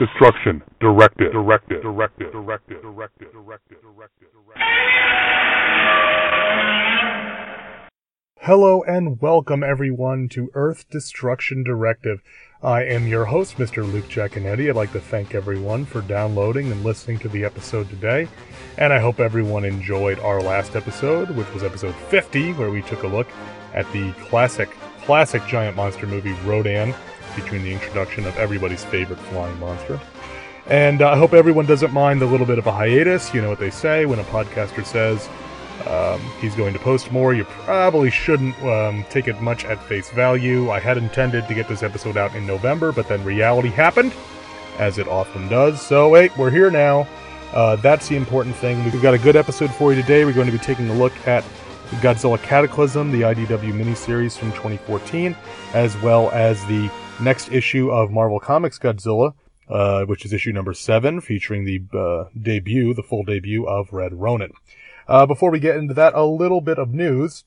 Destruction Directive. Directive. Directive. Directive. Directive. Directive. Directive. Hello and welcome everyone to Earth Destruction Directive. I am your host, Mr. Luke Giaconetti. I'd like to thank everyone for downloading and listening to the episode today. And I hope everyone enjoyed our last episode, which was episode 50, where we took a look at the classic, classic giant monster movie Rodan, featuring the introduction of everybody's favorite flying monster. And uh, I hope everyone doesn't mind a little bit of a hiatus. You know what they say when a podcaster says um, he's going to post more. You probably shouldn't um, take it much at face value. I had intended to get this episode out in November, but then reality happened, as it often does. So, wait, we're here now. Uh, that's the important thing. We've got a good episode for you today. We're going to be taking a look at Godzilla Cataclysm, the IDW miniseries from 2014, as well as the next issue of Marvel Comics Godzilla, uh, which is issue number seven, featuring the uh, debut, the full debut of Red Ronin. Uh, before we get into that, a little bit of news.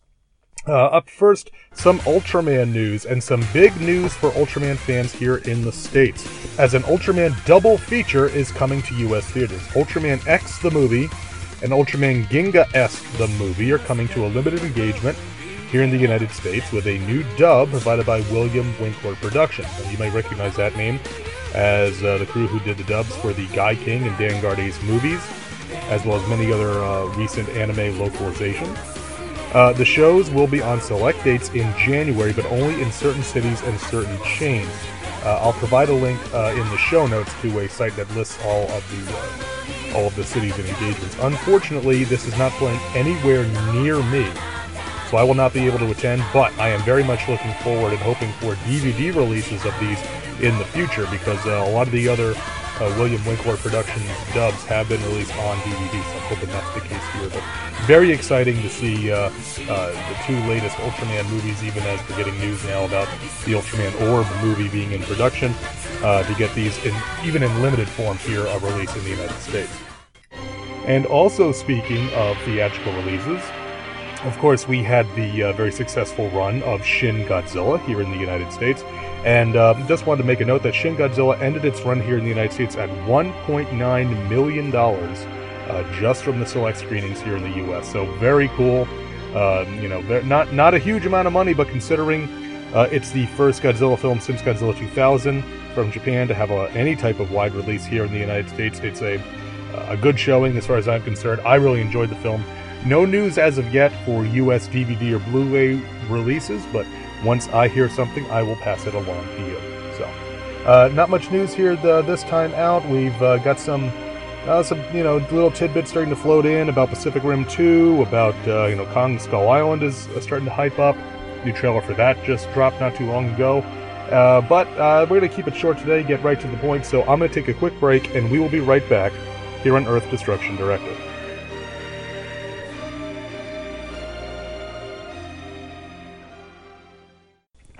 Uh, up first, some Ultraman news and some big news for Ultraman fans here in the States. As an Ultraman double feature is coming to US theaters. Ultraman X the movie and Ultraman Ginga S the movie are coming to a limited engagement here in the United States with a new dub provided by William Winkler Productions. And you may recognize that name as uh, the crew who did the dubs for the Gaiking and Danguard Ace movies, as well as many other uh, recent anime localizations. Uh, the shows will be on select dates in January, but only in certain cities and certain chains. Uh, I'll provide a link uh, in the show notes to a site that lists all of the uh, all of the cities and engagements. Unfortunately, this is not playing anywhere near me, so I will not be able to attend. But I am very much looking forward and hoping for DVD releases of these in the future because uh, a lot of the other uh, William Winkler Productions dubs have been released on DVD, so I'm hoping that's the case here. But very exciting to see uh, uh, the two latest Ultraman movies, even as we're getting news now about the Ultraman Orb movie being in production, uh, to get these in, even in limited form here a release in the United States. And also speaking of theatrical releases, of course, we had the uh, very successful run of Shin Godzilla here in the United States. And um, just wanted to make a note that Shin Godzilla ended its run here in the United States at $1.9 million uh, just from the select screenings here in the U.S. So very cool. Uh, you know, not not a huge amount of money, but considering uh, it's the first Godzilla film since Godzilla 2000 from Japan to have a, any type of wide release here in the United States, it's a a good showing as far as I'm concerned. I really enjoyed the film. No news as of yet for US DVD or Blu-ray releases, but once I hear something, I will pass it along to you. So, uh, not much news here the, this time out. We've uh, got some, uh, some you know, little tidbits starting to float in about Pacific Rim 2, about uh, you know, Kong Skull Island is uh, starting to hype up. New trailer for that just dropped not too long ago. Uh, but we're to keep it short today, get right to the point. So I'm to take a quick break, and we will be right back here on Earth Destruction Directive.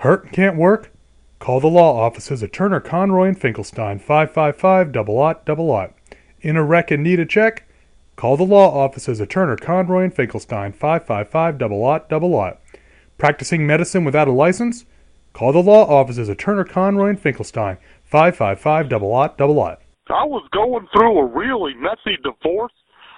Hurt? Can't work? Call the law offices at Turner, Conroy, and Finkelstein, 555 double ought double ought. In a wreck and need a check? Call the law offices at Turner, Conroy, and Finkelstein, 555 double ought double ought. Practicing medicine without a license? Call the law offices at Turner, Conroy, and Finkelstein, 555 double ought double ought. I was going through a really messy divorce.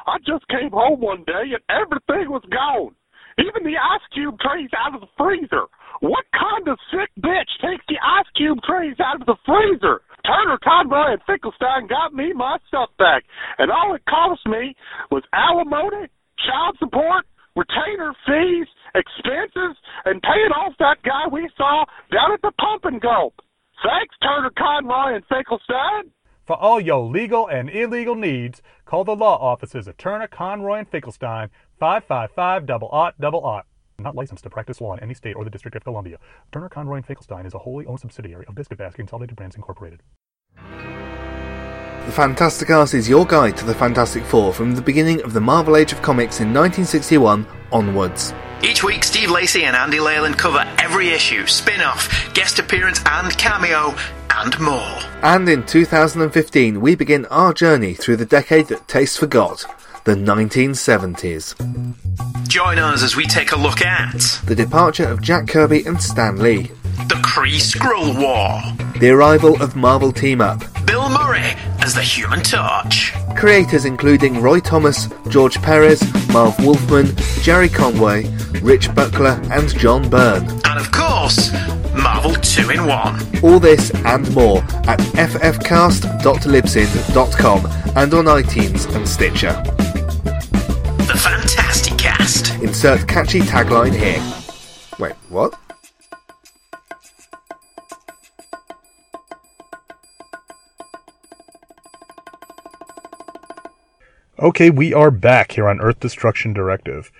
I just came home one day and everything was gone. Even the ice cube trays out of the freezer. What kind of sick bitch takes the ice cube trays out of the freezer? Turner, Conroy, and Finkelstein got me my stuff back, and all it cost me was alimony, child support, retainer fees, expenses, and paying off that guy we saw down at the pump and gulp. Thanks, Turner, Conroy, and Finkelstein. For all your legal and illegal needs, call the law offices of Turner, Conroy, and Finkelstein, 555 double ought double ought. Not licensed to practice law in any state or the District of Columbia. Turner, Conroy, and Finkelstein is a wholly owned subsidiary of Biscuit Basket Consolidated Brands Incorporated. The Fantastic Cast is your guide to the Fantastic Four from the beginning of the Marvel Age of Comics in 1961 onwards. Each week, Steve Lacey and Andy Leyland cover every issue, spin off, guest appearance, and cameo, and more. And in 2015, we begin our journey through the decade that taste forgot the 1970s. Join us as we take a look at The departure of Jack Kirby and Stan Lee, the Kree Skrull War, the arrival of Marvel Team Up, Bill Murray as the Human Torch, creators including Roy Thomas, George Perez, Marv Wolfman, Gerry Conway, Rich Buckler, and John Byrne. and of course, Marvel 2 in 1. All this and more at ffcast.libsyn.com and on iTunes and Stitcher. The Fantastic Cast. Insert catchy tagline here. Wait, what? Okay, we are back here on Earth Destruction Directive.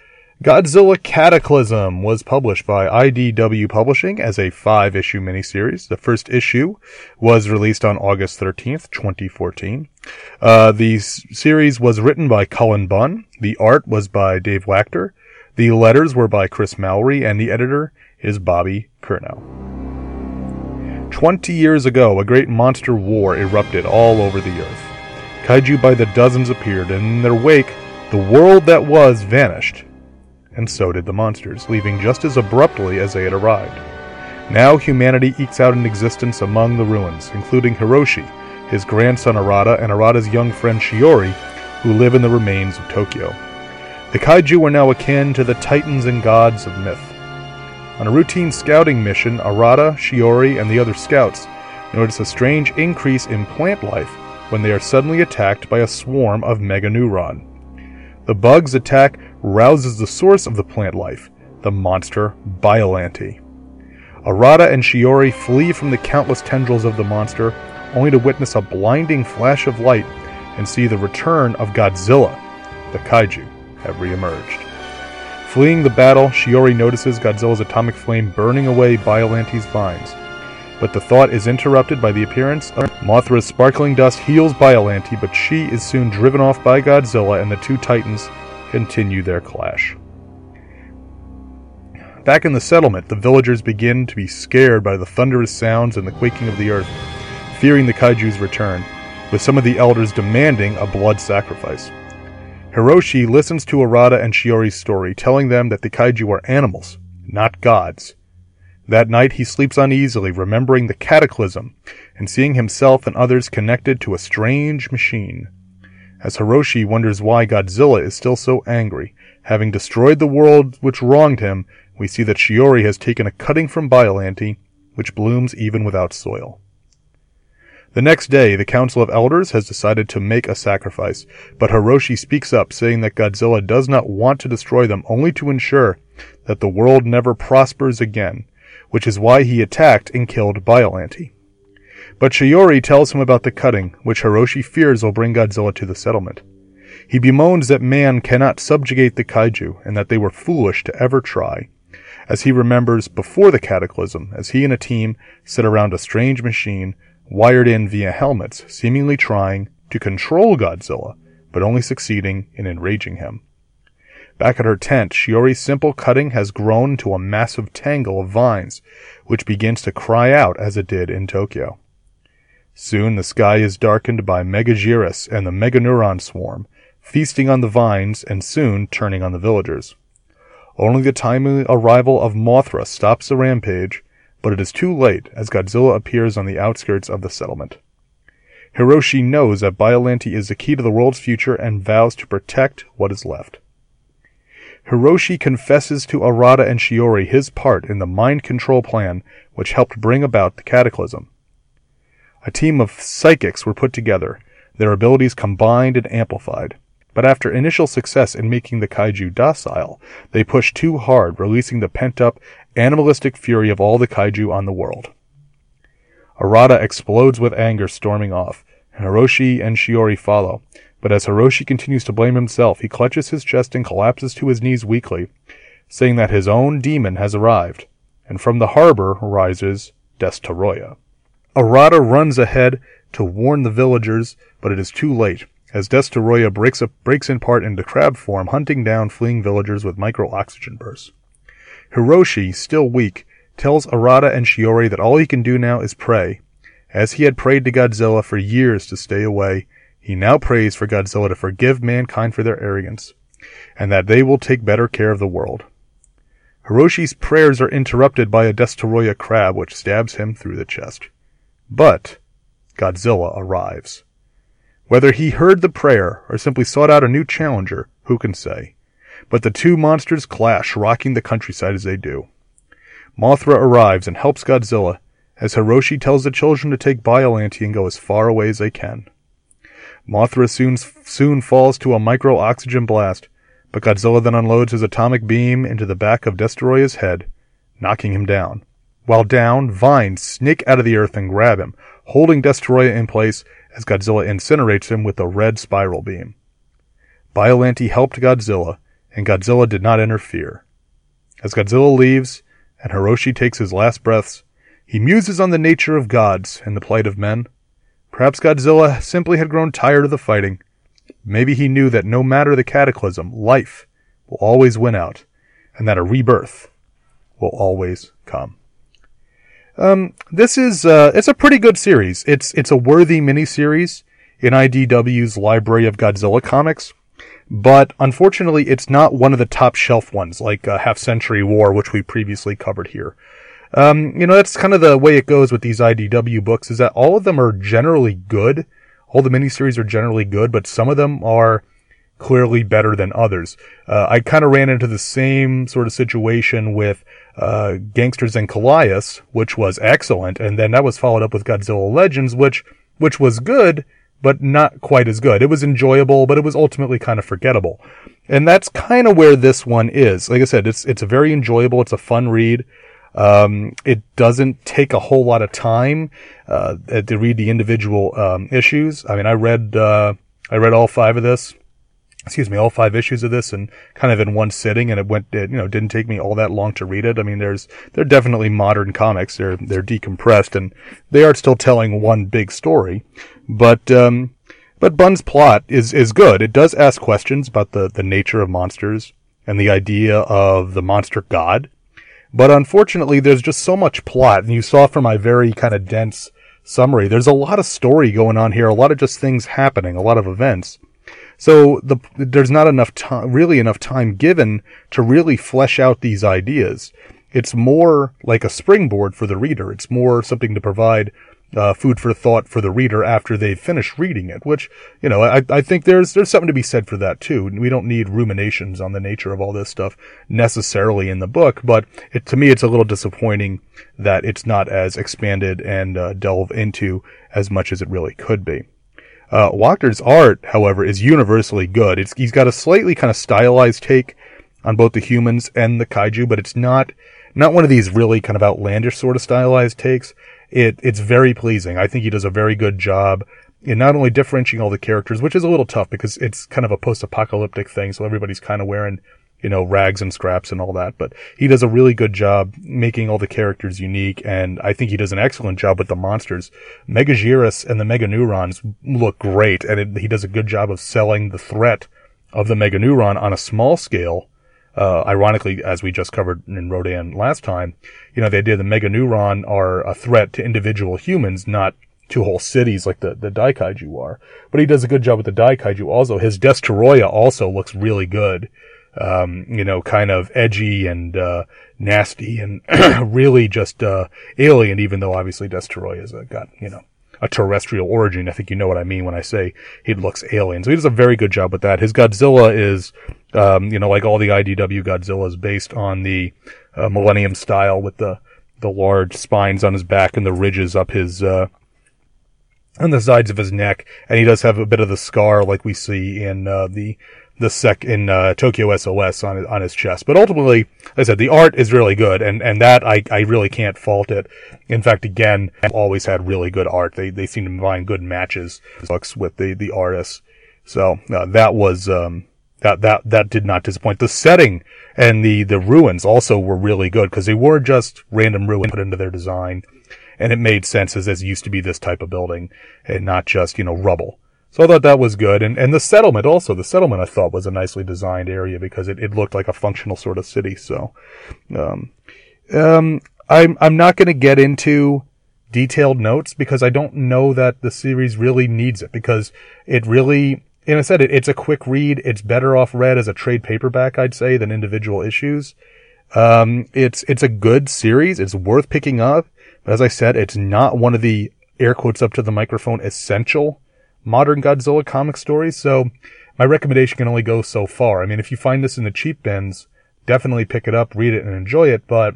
Godzilla Cataclysm was published by IDW Publishing as a five issue miniseries. The first issue was released on August 13th, 2014. Uh, the s- series was written by Cullen Bunn. The art was by Dave Wachter. The letters were by Chris Mallory, and the editor is Bobby Curnow. Twenty years ago, a great monster war erupted all over the earth. Kaiju by the dozens appeared, and in their wake, the world that was vanished. And so did the monsters, leaving just as abruptly as they had arrived. Now humanity ekes out an existence among the ruins, including Hiroshi, his grandson Arata, and Arata's young friend Shiori, who live in the remains of Tokyo. The kaiju are now akin to the titans and gods of myth. On a routine scouting mission, Arata, Shiori, and the other scouts notice a strange increase in plant life when they are suddenly attacked by a swarm of Meganeuron. The bug's attack rouses the source of the plant life, the monster Biollante. Arata and Shiori flee from the countless tendrils of the monster, only to witness a blinding flash of light and see the return of Godzilla. The kaiju have reemerged. Fleeing the battle, Shiori notices Godzilla's atomic flame burning away Biollante's vines. But the thought is interrupted by the appearance of Mothra's sparkling dust heals Biollante, but she is soon driven off by Godzilla and the two titans continue their clash. Back in the settlement, the villagers begin to be scared by the thunderous sounds and the quaking of the earth, fearing the kaiju's return, with some of the elders demanding a blood sacrifice. Hiroshi listens to Arata and Shiori's story, telling them that the kaiju are animals, not gods. That night he sleeps uneasily, remembering the cataclysm and seeing himself and others connected to a strange machine. As Hiroshi wonders why Godzilla is still so angry, having destroyed the world which wronged him, we see that Shiori has taken a cutting from Biollante, which blooms even without soil. The next day, the Council of Elders has decided to make a sacrifice, but Hiroshi speaks up, saying that Godzilla does not want to destroy them only to ensure that the world never prospers again, which is why he attacked and killed Biollante. But Shiori tells him about the cutting, which Hiroshi fears will bring Godzilla to the settlement. He bemoans that man cannot subjugate the kaiju and that they were foolish to ever try, as he remembers before the cataclysm, as he and a team sit around a strange machine wired in via helmets, seemingly trying to control Godzilla, but only succeeding in enraging him. Back at her tent, Shiori's simple cutting has grown into a massive tangle of vines, which begins to cry out as it did in Tokyo. Soon the sky is darkened by Megaguirus and the Meganeuron swarm, feasting on the vines and soon turning on the villagers. Only the timely arrival of Mothra stops the rampage, but it is too late as Godzilla appears on the outskirts of the settlement. Hiroshi knows that Biollante is the key to the world's future and vows to protect what is left. Hiroshi confesses to Arata and Shiori his part in the mind control plan which helped bring about the cataclysm. A team of psychics were put together, their abilities combined and amplified. But after initial success in making the kaiju docile, they pushed too hard, releasing the pent up, animalistic fury of all the kaiju on the world. Arata explodes with anger, storming off, and Hiroshi and Shiori follow. But as Hiroshi continues to blame himself, he clutches his chest and collapses to his knees weakly, saying that his own demon has arrived, and from the harbor rises Destoroyah. Arata runs ahead, to warn the villagers, but it is too late, as Destoroyah breaks, up, breaks in part into crab form, hunting down fleeing villagers with micro-oxygen bursts. Hiroshi, still weak, tells Arata and Shiori that all he can do now is pray. As he had prayed to Godzilla for years to stay away, he now prays for Godzilla to forgive mankind for their arrogance, and that they will take better care of the world. Hiroshi's prayers are interrupted by a Destoroyah crab which stabs him through the chest. But Godzilla arrives. Whether he heard the prayer or simply sought out a new challenger, who can say? But the two monsters clash, rocking the countryside as they do. Mothra arrives and helps Godzilla, as Hiroshi tells the children to take Biollante and go as far away as they can. Mothra soon, soon falls to a micro-oxygen blast, but Godzilla then unloads his atomic beam into the back of Destoroyah's head, knocking him down. While down, vines snake out of the earth and grab him, holding Destoroyah in place as Godzilla incinerates him with a red spiral beam. Biollante helped Godzilla, and Godzilla did not interfere. As Godzilla leaves, and Hiroshi takes his last breaths, he muses on the nature of gods and the plight of men. Perhaps Godzilla simply had grown tired of the fighting, Maybe he knew that no matter the cataclysm, life will always win out, and that a rebirth will always come. Um, this is uh, it's a pretty good series. It's it's a worthy miniseries in IDW's library of Godzilla comics, but unfortunately, it's not one of the top shelf ones like uh, Half Century War, which we previously covered here. Um, you know, that's kind of the way it goes with these IDW books, is that all of them are generally good, all the miniseries are generally good, but some of them are clearly better than others. Uh, I kind of ran into the same sort of situation with uh, Gangsters and Goliaths, which was excellent, and then that was followed up with Godzilla Legends, which which was good, but not quite as good. It was enjoyable, but it was ultimately kind of forgettable. And that's kind of where this one is. Like I said, it's it's a very enjoyable, it's a fun read. Um, it doesn't take a whole lot of time uh, to read the individual um, issues. I mean, I read uh, I read all five of this. Excuse me, all five issues of this, and kind of in one sitting, and it went. It, you know, didn't take me all that long to read it. I mean, there's they're definitely modern comics. They're they're decompressed, and they are still telling one big story. But um, but Bunn's plot is is good. It does ask questions about the the nature of monsters and the idea of the monster god but unfortunately, there's just so much plot, and you saw from my very kind of dense summary, there's a lot of story going on here, a lot of just things happening, a lot of events. So the, there's not enough time, really enough time given to really flesh out these ideas. It's more like a springboard for the reader. It's more something to provide uh, food for thought for the reader after they've finished reading it, which, you know, I, I think there's, there's something to be said for that too. We don't need ruminations on the nature of all this stuff necessarily in the book, but it, to me, it's a little disappointing that it's not as expanded and uh, delve into as much as it really could be. Uh, art, however, is universally good. It's, he's got a slightly kind of stylized take on both the humans and the kaiju, but it's not, not one of these really kind of outlandish sort of stylized takes it it's very pleasing. I think he does a very good job in not only differentiating all the characters, which is a little tough because it's kind of a post-apocalyptic thing, so everybody's kind of wearing you know rags and scraps and all that. But he does a really good job making all the characters unique, and I think he does an excellent job with the monsters. Megaguirus and the Meganeurons look great, and it, he does a good job of selling the threat of the Meganeuron on a small scale uh, ironically, as we just covered in Rodan last time, you know, the idea that Meganeuron are a threat to individual humans, not to whole cities like the, the Daikaiju are. But he does a good job with the Daikaiju also. His Destoroyah also looks really good. Um, you know, kind of edgy and, uh, nasty and really just, uh, alien, even though obviously Destoroyah has got, you know, a terrestrial origin. I think you know what I mean when I say he looks alien. So he does a very good job with that. His Godzilla is, um, you know, like all the IDW Godzillas based on the uh, Millennium style with the, the large spines on his back and the ridges up his, uh, on the sides of his neck. And he does have a bit of the scar like we see in, uh, the, the sec in uh, Tokyo SOS on on his chest. But ultimately, like I said, the art is really good, and and that I I really can't fault it. In fact, again, I've always had really good art. They they seem to find good matches with the the artists. So uh, that was um that that that did not disappoint. The setting and the the ruins also were really good because they were just random ruins put into their design. and it made sense as this used to be this type of building and not just, you know, rubble. So I thought that was good. And, and the settlement also, the settlement I thought was a nicely designed area because it, it looked like a functional sort of city. So, um, um, I'm, I'm not going to get into detailed notes because I don't know that the series really needs it because it really, and I said it, it's a quick read. It's better off read as a trade paperback, I'd say, than individual issues. Um, it's, it's a good series. It's worth picking up. But as I said, it's not one of the air quotes up to the microphone essential modern Godzilla comic stories. So my recommendation can only go so far. I mean, if you find this in the cheap bins, definitely pick it up, read it and enjoy it. But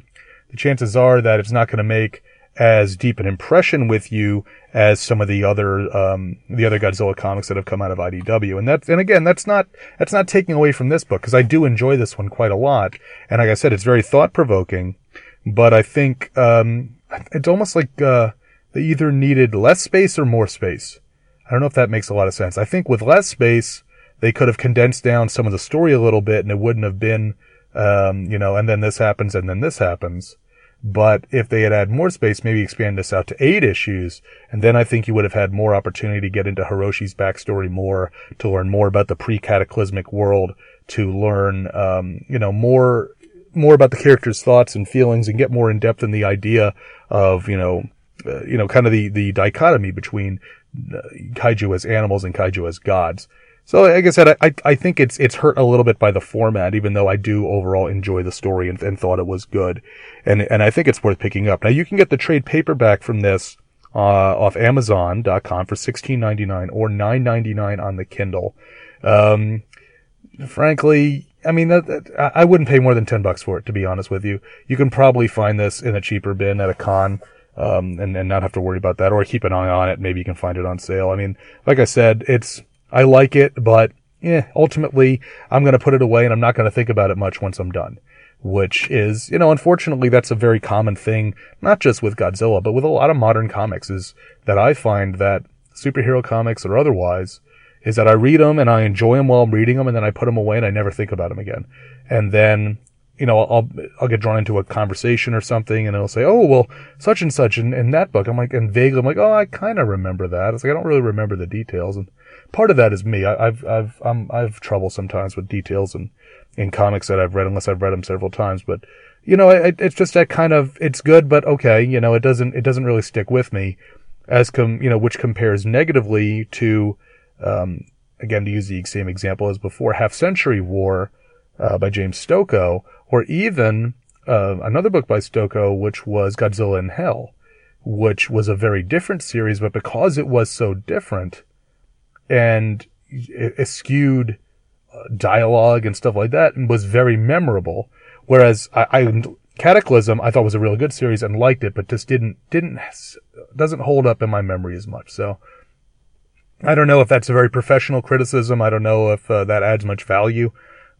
the chances are that it's not going to make as deep an impression with you as some of the other um, the other Godzilla comics that have come out of IDW. And that's and again, that's not that's not taking away from this book because I do enjoy this one quite a lot. And like I said, it's very thought provoking. But I think um, it's almost like uh, they either needed less space or more space. I don't know if that makes a lot of sense. I think with less space, they could have condensed down some of the story a little bit, and it wouldn't have been, um, you know, and then this happens, and then this happens. But if they had had more space, maybe expand this out to eight issues, and then I think you would have had more opportunity to get into Hiroshi's backstory more, to learn more about the pre-cataclysmic world, to learn, um, you know, more, more about the character's thoughts and feelings, and get more in depth in the idea of, you know, uh, you know, kind of the, the dichotomy between kaiju as animals and kaiju as gods. So, like I said, I, I think it's, it's hurt a little bit by the format, even though I do overall enjoy the story and, and thought it was good. And, and I think it's worth picking up. Now, you can get the trade paperback from this, uh, off Amazon.com for $16.99 or $9.99 on the Kindle. Um, frankly, I mean, that, that, I wouldn't pay more than 10 bucks for it, to be honest with you. You can probably find this in a cheaper bin at a con. Um, and, and not have to worry about that or keep an eye on it. Maybe you can find it on sale. I mean, like I said, it's, I like it, but yeah, ultimately I'm going to put it away and I'm not going to think about it much once I'm done. Which is, you know, unfortunately that's a very common thing, not just with Godzilla, but with a lot of modern comics is that I find that superhero comics or otherwise is that I read them and I enjoy them while I'm reading them and then I put them away and I never think about them again. And then, you know, I'll, I'll get drawn into a conversation or something and it'll say, oh, well, such and such in, in that book. I'm like, and vaguely I'm like, oh, I kind of remember that. It's like, I don't really remember the details. And part of that is me. I, have I've, I'm, I've trouble sometimes with details and in comics that I've read unless I've read them several times. But you know, it, it's just that kind of it's good, but okay. You know, it doesn't it doesn't really stick with me as com you know which compares negatively to um, again to use the same example as before, Half Century War uh, by James Stokoe, or even uh, another book by Stokoe, which was Godzilla in Hell, which was a very different series, but because it was so different and eschewed uh, dialogue and stuff like that and was very memorable. Whereas I, I, Cataclysm I thought was a really good series and liked it, but just didn't didn't doesn't hold up in my memory as much. So I don't know if that's a very professional criticism. I don't know if uh, that adds much value.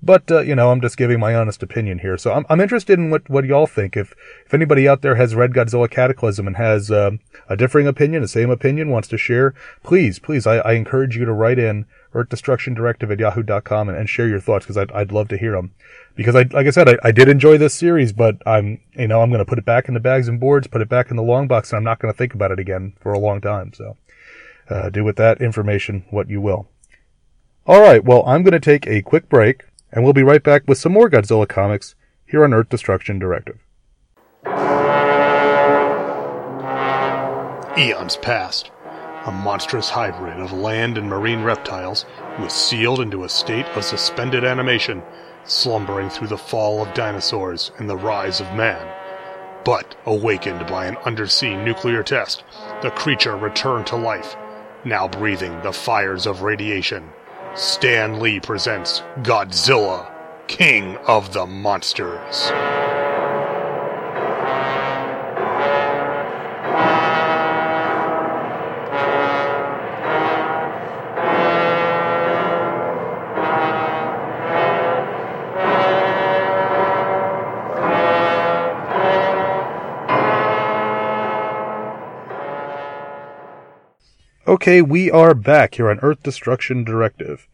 But, uh, you know, I'm just giving my honest opinion here. So I'm, I'm interested in what, what y'all think. If, if anybody out there has read Godzilla Cataclysm and has, uh, a differing opinion, the same opinion, wants to share, please, please, I, I encourage you to write in Earth Destruction Directive at yahoo.com and, and share your thoughts because I'd, I'd love to hear them. Because I, like I said, I, I did enjoy this series, but I'm, you know, I'm going to put it back in the bags and boards, put it back in the long box, and I'm not going to think about it again for a long time. So, uh, do with that information what you will. All right. Well, I'm going to take a quick break and we'll be right back with some more Godzilla comics here on Earth Destruction Directive. Eons passed. A monstrous hybrid of land and marine reptiles was sealed into a state of suspended animation, slumbering through the fall of dinosaurs and the rise of man. But, awakened by an undersea nuclear test, the creature returned to life, now breathing the fires of radiation Stan Lee presents Godzilla, King of the Monsters. Okay, we are back here on Earth Destruction Directive.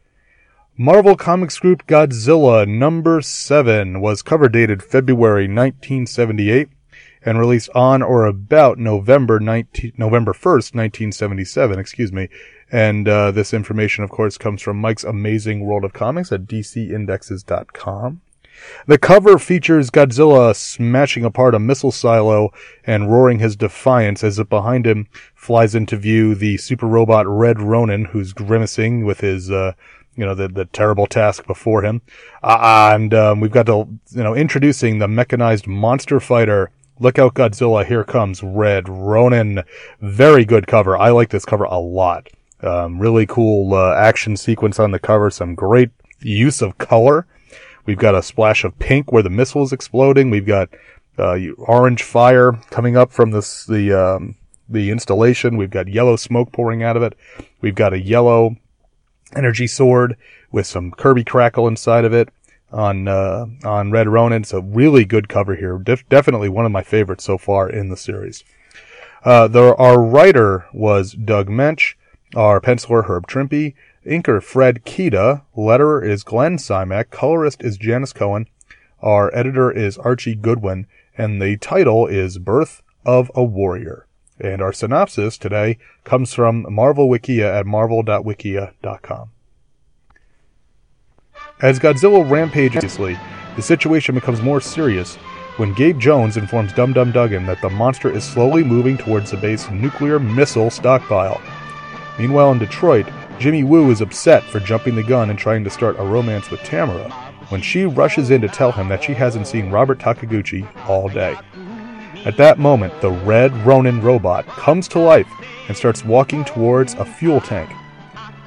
Marvel Comics Group Godzilla number 7 was cover dated February 1978 and released on or about November 19, November 1st, 1977, excuse me. And, uh, this information, of course, comes from Mike's Amazing World of Comics at dcindexes.com. The cover features Godzilla smashing apart a missile silo and roaring his defiance as it behind him flies into view the super robot Red Ronin, who's grimacing with his, uh, you know, the, the terrible task before him. Uh, and, um, we've got to, you know, introducing the mechanized monster fighter. Look out Godzilla, here comes Red Ronin. Very good cover. I like this cover a lot. Um, really cool, uh, action sequence on the cover. Some great use of color. We've got a splash of pink where the missile is exploding. We've got, uh, orange fire coming up from this, the, um, the installation. We've got yellow smoke pouring out of it. We've got a yellow energy sword with some Kirby crackle inside of it on uh, on Red Ronin. It's a really good cover here. Def- definitely one of my favorites so far in the series. Uh, the, our writer was Doug Moench, our penciler Herb Trimpe, inker Fred Kida, letterer is Glenn Simak, colorist is Janice Cohen, our editor is Archie Goodwin, and the title is Birth of a Warrior. And our synopsis today comes from Marvel Wikia at marvel.wikia.com. As Godzilla rampages, the situation becomes more serious when Gabe Jones informs Dum Dum Dugan that the monster is slowly moving towards the base nuclear missile stockpile. Meanwhile, in Detroit, Jimmy Woo is upset for jumping the gun and trying to start a romance with Tamara when she rushes in to tell him that she hasn't seen Robert Takaguchi all day. At that moment, the red Ronin robot comes to life and starts walking towards a fuel tank.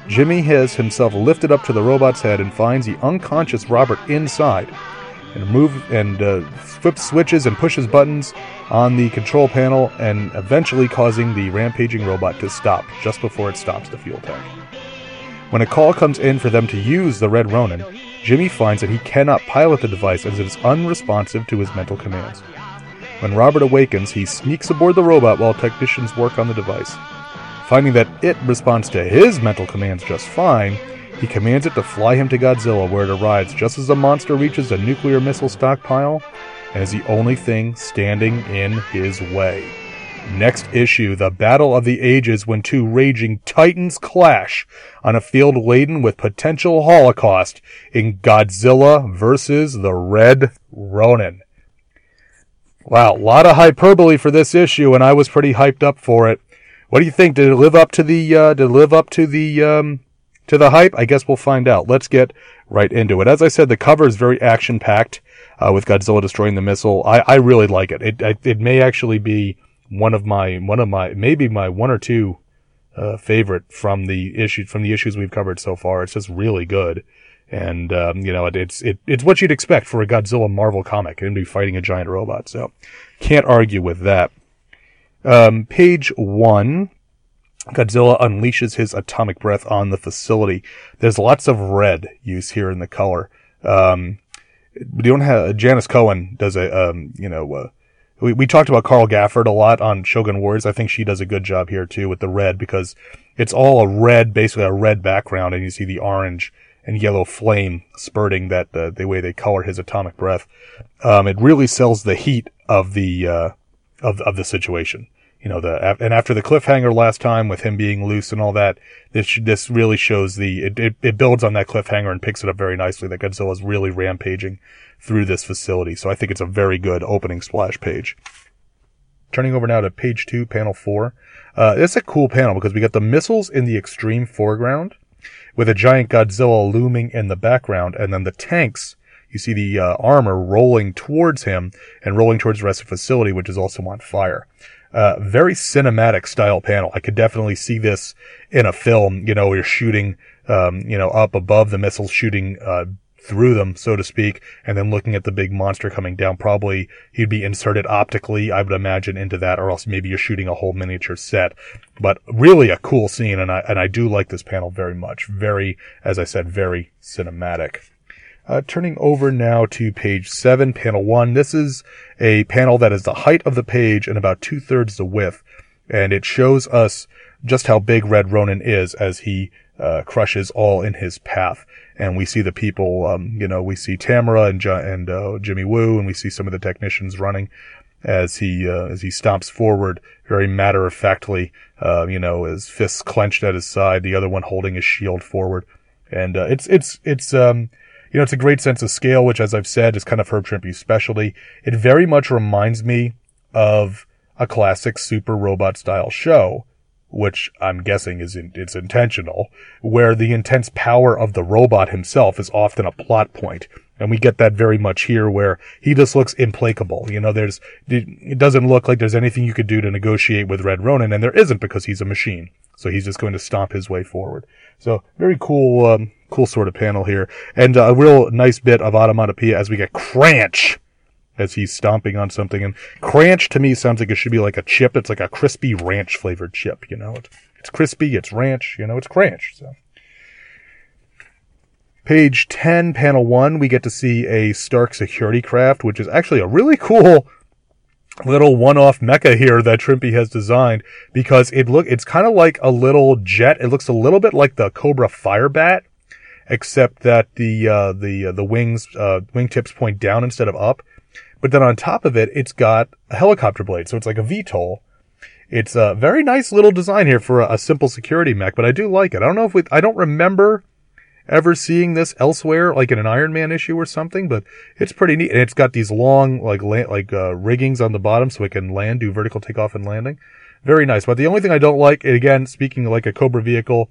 Jimmy has himself lifted up to the robot's head and finds the unconscious Robert inside, and move and uh, flips switches and pushes buttons on the control panel, and eventually causing the rampaging robot to stop just before it stops the fuel tank. When a call comes in for them to use the Red Ronin, Jimmy finds that he cannot pilot the device as it is unresponsive to his mental commands. When Robert awakens, he sneaks aboard the robot while technicians work on the device. Finding that it responds to his mental commands just fine, he commands it to fly him to Godzilla, where it arrives just as the monster reaches a nuclear missile stockpile and is the only thing standing in his way. Next issue The Battle of the Ages when two raging titans clash on a field laden with potential holocaust in Godzilla vs. the Red Ronin. Wow, a lot of hyperbole for this issue, and I was pretty hyped up for it. What do you think? Did it live up to the uh, did it live up to the um, to the hype? I guess we'll find out. Let's get right into it. As I said, the cover is very action packed uh, with Godzilla destroying the missile. I, I really like it. It it may actually be one of my one of my maybe my one or two uh, favorite from the issue from the issues we've covered so far. It's just really good. And um, you know, it, it's it, it's what you'd expect for a Godzilla Marvel comic and be fighting a giant robot. So can't argue with that. Um, page one, Godzilla unleashes his atomic breath on the facility. There's lots of red use here in the color. Um, we don't have Janice Cohen does a um, you know. Uh, we, we talked about Carl Gafford a lot on Shogun Warriors. I think she does a good job here too with the red because it's all a red, basically a red background, and you see the orange and yellow flame spurting that the, the way they color his atomic breath. Um, it really sells the heat of the uh, of of the situation. You know, the and after the cliffhanger last time with him being loose and all that, this this really shows the it, it, it builds on that cliffhanger and picks it up very nicely. That Godzilla's really rampaging through this facility. So I think it's a very good opening splash page. Turning over now to page two, panel four. Uh, it's a cool panel because we got the missiles in the extreme foreground with a giant Godzilla looming in the background and then the tanks you see the uh, armor rolling towards him and rolling towards the rest of the facility, which is also on fire. Uh, very cinematic style panel. I could definitely see this in a film. You know, you're shooting, um, you know, up above the missiles, shooting uh, through them, so to speak, and then looking at the big monster coming down. Probably he'd be inserted optically, I would imagine, into that, or else maybe you're shooting a whole miniature set. But really a cool scene, and I and I do like this panel very much. Very, as I said, very cinematic. Uh, turning over now to page seven, panel one. This is a panel that is the height of the page and about two thirds the width, and it shows us just how big Red Ronin is as he uh, crushes all in his path. And we see the people, um, you know, we see Tamara and, and uh, Jimmy Woo, and we see some of the technicians running. as he uh, as he stomps forward very matter of factly, uh, you know, his fists clenched at his side, the other one holding his shield forward, and uh, it's it's it's um, you know it's a great sense of scale, which as I've said is kind of Herb Trimpe's specialty. It very much reminds me of a classic super robot style show which I'm guessing is in, it's intentional, where the intense power of the robot himself is often a plot point. And we get that very much here where he just looks implacable. You know, there's, it doesn't look like there's anything you could do to negotiate with Red Ronin, and there isn't because he's a machine. So he's just going to stomp his way forward. So very cool, um, cool sort of panel here. And uh, a real nice bit of automatopoeia as we get Cranch as he's stomping on something. And Cranch to me sounds like it should be like a chip. It's like a crispy ranch flavored chip, you know. It's, it's crispy, it's ranch, you know, it's Cranch. So. Page 10, panel 1, we get to see a Stark security craft, which is actually a really cool little one-off mecha here that Trimpe has designed because it look it's kind of like a little jet. It looks a little bit like the Cobra Firebat, except that the uh, the uh, the wings uh, wingtips point down instead of up. But then on top of it, it's got a helicopter blade, so it's like a VTOL. It's a very nice little design here for a, a simple security mech, but I do like it. I don't know if we I don't remember ever seeing this elsewhere, like in an Iron Man issue or something, but it's pretty neat. And it's got these long, like, like, uh, riggings on the bottom so it can land, do vertical takeoff and landing. Very nice. But the only thing I don't like, again, speaking like a Cobra vehicle,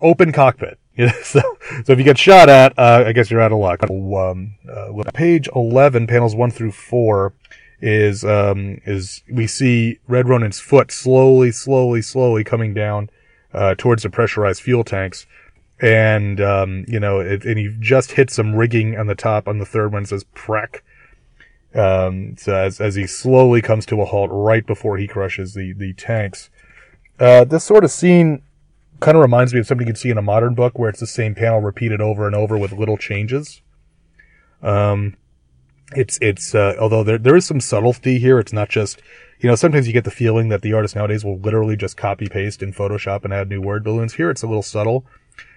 open cockpit. so, so if you get shot at, uh, I guess you're out of luck. Um, uh, page 11, panels 1 through 4, is, um, is, we see Red Ronin's foot slowly, slowly, slowly coming down, uh, towards the pressurized fuel tanks and um, you know, it, and he just hit some rigging on the top on the third one. It says Prek. Um, so as as he slowly comes to a halt right before he crushes the the tanks. Uh, this sort of scene kind of reminds me of something you'd see in a modern book where it's the same panel repeated over and over with little changes. Um, it's it's uh, although there there is some subtlety here. It's not just you know sometimes you get the feeling that the artist nowadays will literally just copy paste in Photoshop and add new word balloons. Here it's a little subtle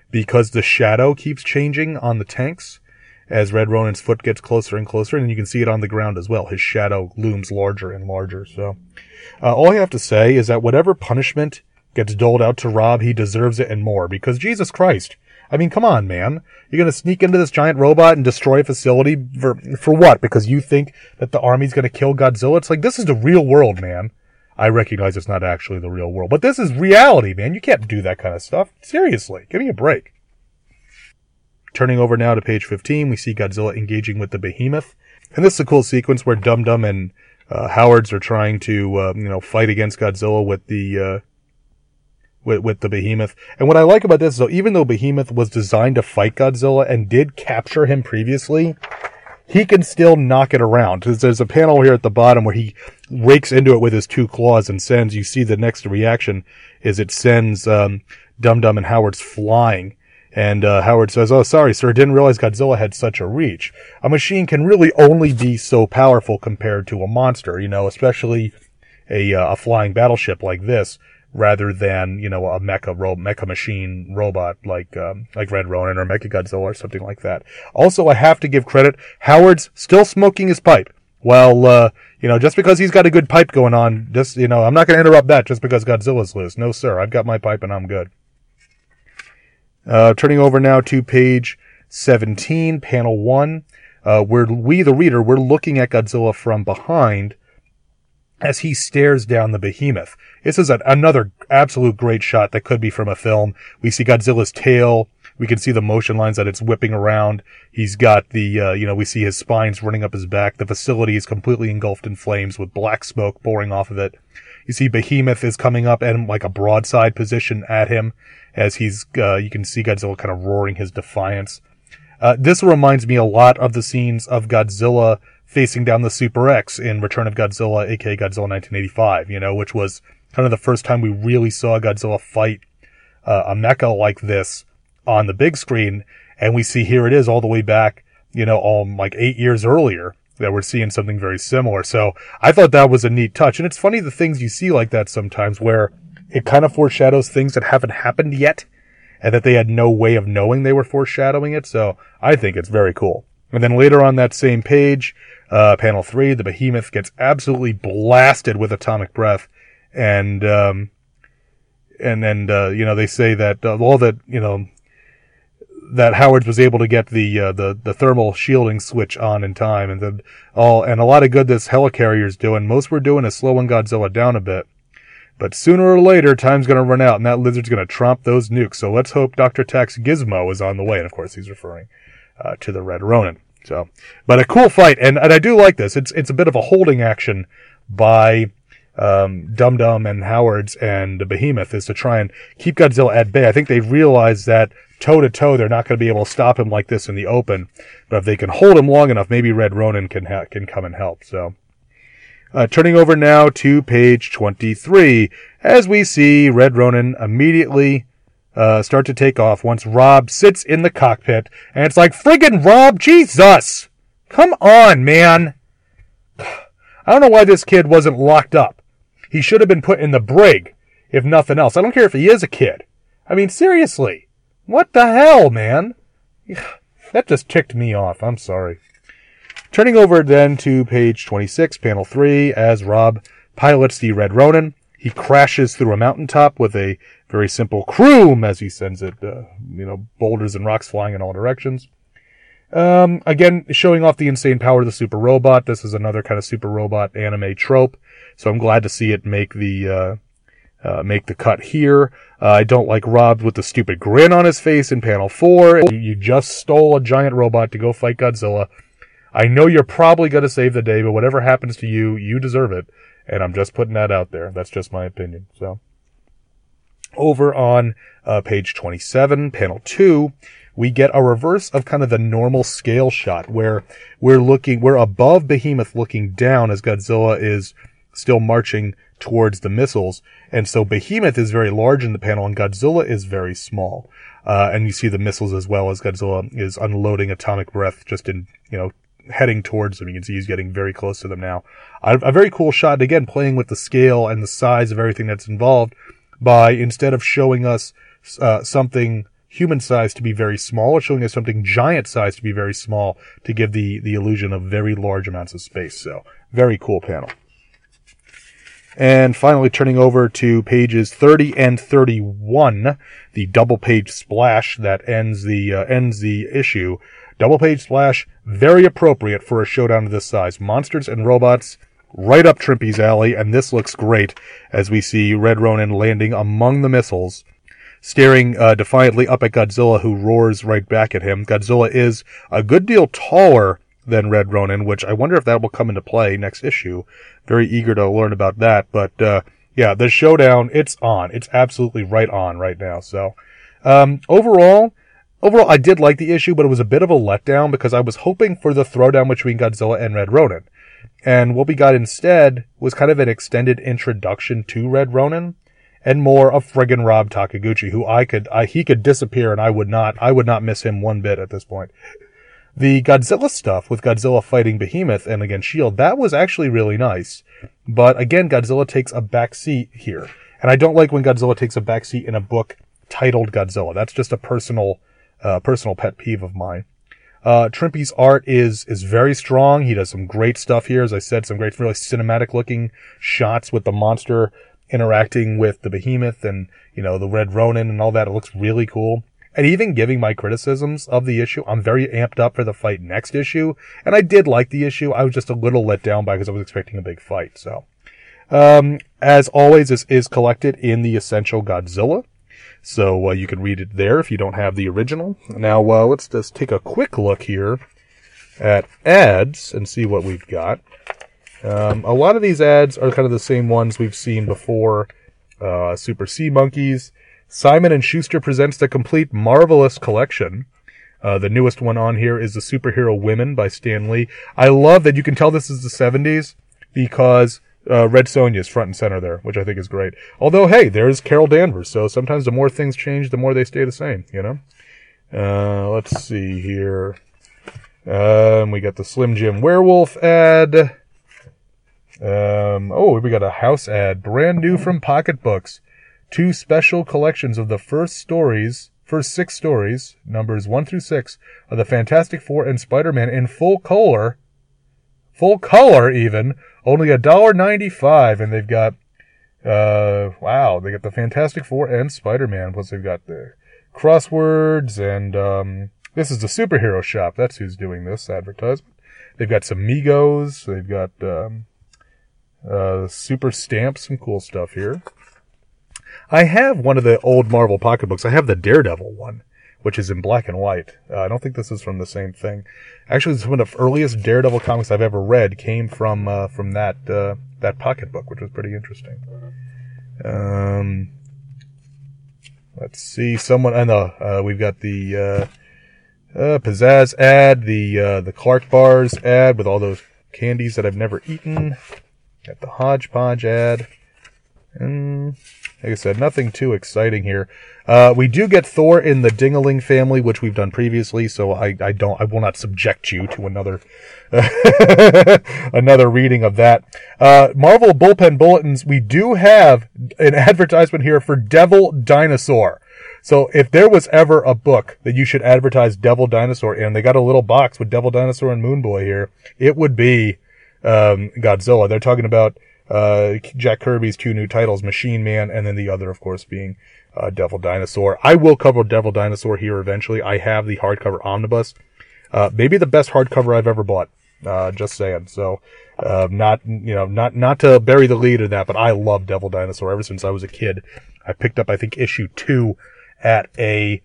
because the shadow keeps changing on the tanks as Red Ronin's foot gets closer and closer, and you can see it on the ground as well. His shadow looms larger and larger. So, uh, all I have to say is that whatever punishment gets doled out to Rob, he deserves it and more. Because Jesus Christ, I mean, come on, man, you're gonna sneak into this giant robot and destroy a facility for for what? Because you think that the army's gonna kill Godzilla? It's like this is the real world, man. I recognize it's not actually the real world, but this is reality, man. You can't do that kind of stuff. Seriously, give me a break. Turning over now to page 15, we see Godzilla engaging with the behemoth. And this is a cool sequence where Dum Dum and uh, Howards are trying to, uh, you know, fight against Godzilla with the, uh, with, with the behemoth. And what I like about this, though, even though behemoth was designed to fight Godzilla and did capture him previously, he can still knock it around. There's a panel here at the bottom where he rakes into it with his two claws and sends, you see the next reaction is it sends, um, Dum Dum and Howard's flying. And, uh, Howard says, Oh, sorry, sir. Didn't realize Godzilla had such a reach. A machine can really only be so powerful compared to a monster, you know, especially a, uh, a flying battleship like this rather than you know a mecha ro- mecha machine robot like um, like Red Ronin or Mecha Godzilla or something like that. Also, I have to give credit. Howard's still smoking his pipe. Well, uh, you know, just because he's got a good pipe going on, just you know, I'm not going to interrupt that just because Godzilla's loose. No, sir, I've got my pipe and I'm good. Uh, turning over now to page 17, panel one, uh, where we, the reader, we're looking at Godzilla from behind as he stares down the behemoth. This is another absolute great shot that could be from a film. We see Godzilla's tail. We can see the motion lines that it's whipping around. He's got the, uh, you know, we see his spines running up his back. The facility is completely engulfed in flames with black smoke pouring off of it. You see Behemoth is coming up and like a broadside position at him as he's, uh, you can see Godzilla kind of roaring his defiance. Uh, this reminds me a lot of the scenes of Godzilla facing down the Super X in Return of Godzilla, aka Godzilla 1985, you know, which was kind of the first time we really saw Godzilla fight uh, a mecha like this on the big screen. And we see here it is all the way back, you know, all like eight years earlier that we're seeing something very similar. So I thought that was a neat touch. And it's funny the things you see like that sometimes where it kind of foreshadows things that haven't happened yet and that they had no way of knowing they were foreshadowing it. So I think it's very cool. And then later on that same page, uh, panel three, the behemoth gets absolutely blasted with atomic breath. And, um, and, and, uh, you know, they say that uh, all that, you know, that Howard was able to get the, uh, the, the thermal shielding switch on in time and then all, and a lot of good this helicarrier's doing. Most we're doing is slowing Godzilla down a bit. But sooner or later, time's gonna run out and that lizard's gonna tromp those nukes. So let's hope Dr. Tax Gizmo is on the way. And of course, he's referring, uh, to the Red Ronin. So, but a cool fight. And, and I do like this. It's, it's a bit of a holding action by, um, Dum Dum and Howard's and Behemoth is to try and keep Godzilla at bay. I think they've realized that toe to toe, they're not going to be able to stop him like this in the open. But if they can hold him long enough, maybe Red Ronin can ha- can come and help. So, uh, turning over now to page 23, as we see Red Ronin immediately uh, start to take off once Rob sits in the cockpit, and it's like, friggin' Rob, Jesus! Come on, man! I don't know why this kid wasn't locked up. He should have been put in the brig, if nothing else. I don't care if he is a kid. I mean, seriously. What the hell, man? That just ticked me off. I'm sorry. Turning over then to page 26, panel 3, as Rob pilots the Red Ronin, he crashes through a mountaintop with a very simple croom as he sends it, uh, you know, boulders and rocks flying in all directions. Um, again, showing off the insane power of the super robot. This is another kind of super robot anime trope. So I'm glad to see it make the, uh, uh, make the cut here. Uh, I don't like Rob with the stupid grin on his face in panel four. You just stole a giant robot to go fight Godzilla. I know you're probably going to save the day, but whatever happens to you, you deserve it. And I'm just putting that out there. That's just my opinion. So over on uh, page 27, panel 2, we get a reverse of kind of the normal scale shot where we're looking, we're above Behemoth looking down as Godzilla is still marching towards the missiles. And so Behemoth is very large in the panel and Godzilla is very small. Uh, and you see the missiles as well as Godzilla is unloading atomic breath just in, you know, heading towards them. You can see he's getting very close to them now. A, a very cool shot, again, playing with the scale and the size of everything that's involved by instead of showing us uh, something human sized to be very small or showing us something giant sized to be very small to give the, the illusion of very large amounts of space. So very cool panel. And finally turning over to pages 30 and 31, the double page splash that ends the, uh, ends the issue. Double page splash, very appropriate for a showdown of this size. Monsters and robots right up Trimpe's alley, and this looks great as we see Red Ronin landing among the missiles, staring uh, defiantly up at Godzilla, who roars right back at him. Godzilla is a good deal taller than Red Ronin, which I wonder if that will come into play next issue. Very eager to learn about that, but uh, yeah, the showdown, it's on. It's absolutely right on right now. So um, overall, overall, I did like the issue, but it was a bit of a letdown because I was hoping for the throwdown between Godzilla and Red Ronin. And what we got instead was kind of an extended introduction to Red Ronin and more of friggin' Rob Takaguchi, who I could, I, he could disappear and I would not, I would not miss him one bit at this point. The Godzilla stuff with Godzilla fighting Behemoth and against Shield, that was actually really nice. But again, Godzilla takes a back seat here. And I don't like when Godzilla takes a back seat in a book titled Godzilla. That's just a personal, uh, personal pet peeve of mine. Uh, Trimpe's art is, is very strong. He does some great stuff here. As I said, some great, really cinematic looking shots with the monster interacting with the behemoth and, you know, the red Ronin and all that. It looks really cool. And even giving my criticisms of the issue, I'm very amped up for the fight next issue. And I did like the issue. I was just a little let down by because I was expecting a big fight. So, um, as always, this is collected in the Essential Godzilla. So uh, you can read it there if you don't have the original. Now uh, let's just take a quick look here at ads and see what we've got. Um, a lot of these ads are kind of the same ones we've seen before. Uh, Super Sea Monkeys. Simon and Schuster presents the complete marvelous collection. Uh, the newest one on here is the Superhero Women by Stan Lee. I love that you can tell this is the 70s because uh, Red Sonja is front and center there, which I think is great. Although, hey, there's Carol Danvers, so sometimes the more things change, the more they stay the same, you know? Uh, let's see here. Um, we got the Slim Jim Werewolf ad. Um, oh, we got a house ad, brand new from Pocketbooks. Two special collections of the first stories first six stories, numbers one through six, of the Fantastic Four and Spider-Man in full color, full color even, only a dollar ninety-five, and they've got, uh, wow, they got the Fantastic Four and Spider-Man, plus they've got the crosswords, and um, this is the superhero shop. That's who's doing this advertisement. They've got some Megos. They've got um, uh, super stamps, some cool stuff here. I have one of the old Marvel pocketbooks. I have the Daredevil one, which is in black and white. Uh, I don't think this is from the same thing. Actually, some of the earliest Daredevil comics I've ever read came from uh, from that uh, that pocketbook, which was pretty interesting. Um, let's see, someone. I know uh, we've got the uh, uh, Pizzazz ad, the uh, the Clark bars ad with all those candies that I've never eaten. Got the Hodgepodge ad. And like I said, nothing too exciting here. Uh, we do get Thor in the Dingaling family, which we've done previously, so I, I don't, I will not subject you to another, another reading of that. Uh, Marvel bullpen bulletins, we do have an advertisement here for Devil Dinosaur. So if there was ever a book that you should advertise Devil Dinosaur in, they got a little box with Devil Dinosaur and Moon Boy here, it would be, um, Godzilla. They're talking about, uh, Jack Kirby's two new titles, Machine Man, and then the other, of course, being, uh, Devil Dinosaur. I will cover Devil Dinosaur here eventually. I have the hardcover omnibus. Uh, maybe the best hardcover I've ever bought. Uh, just saying. So, uh, not, you know, not, not to bury the lead in that, but I love Devil Dinosaur ever since I was a kid. I picked up, I think, issue two at a,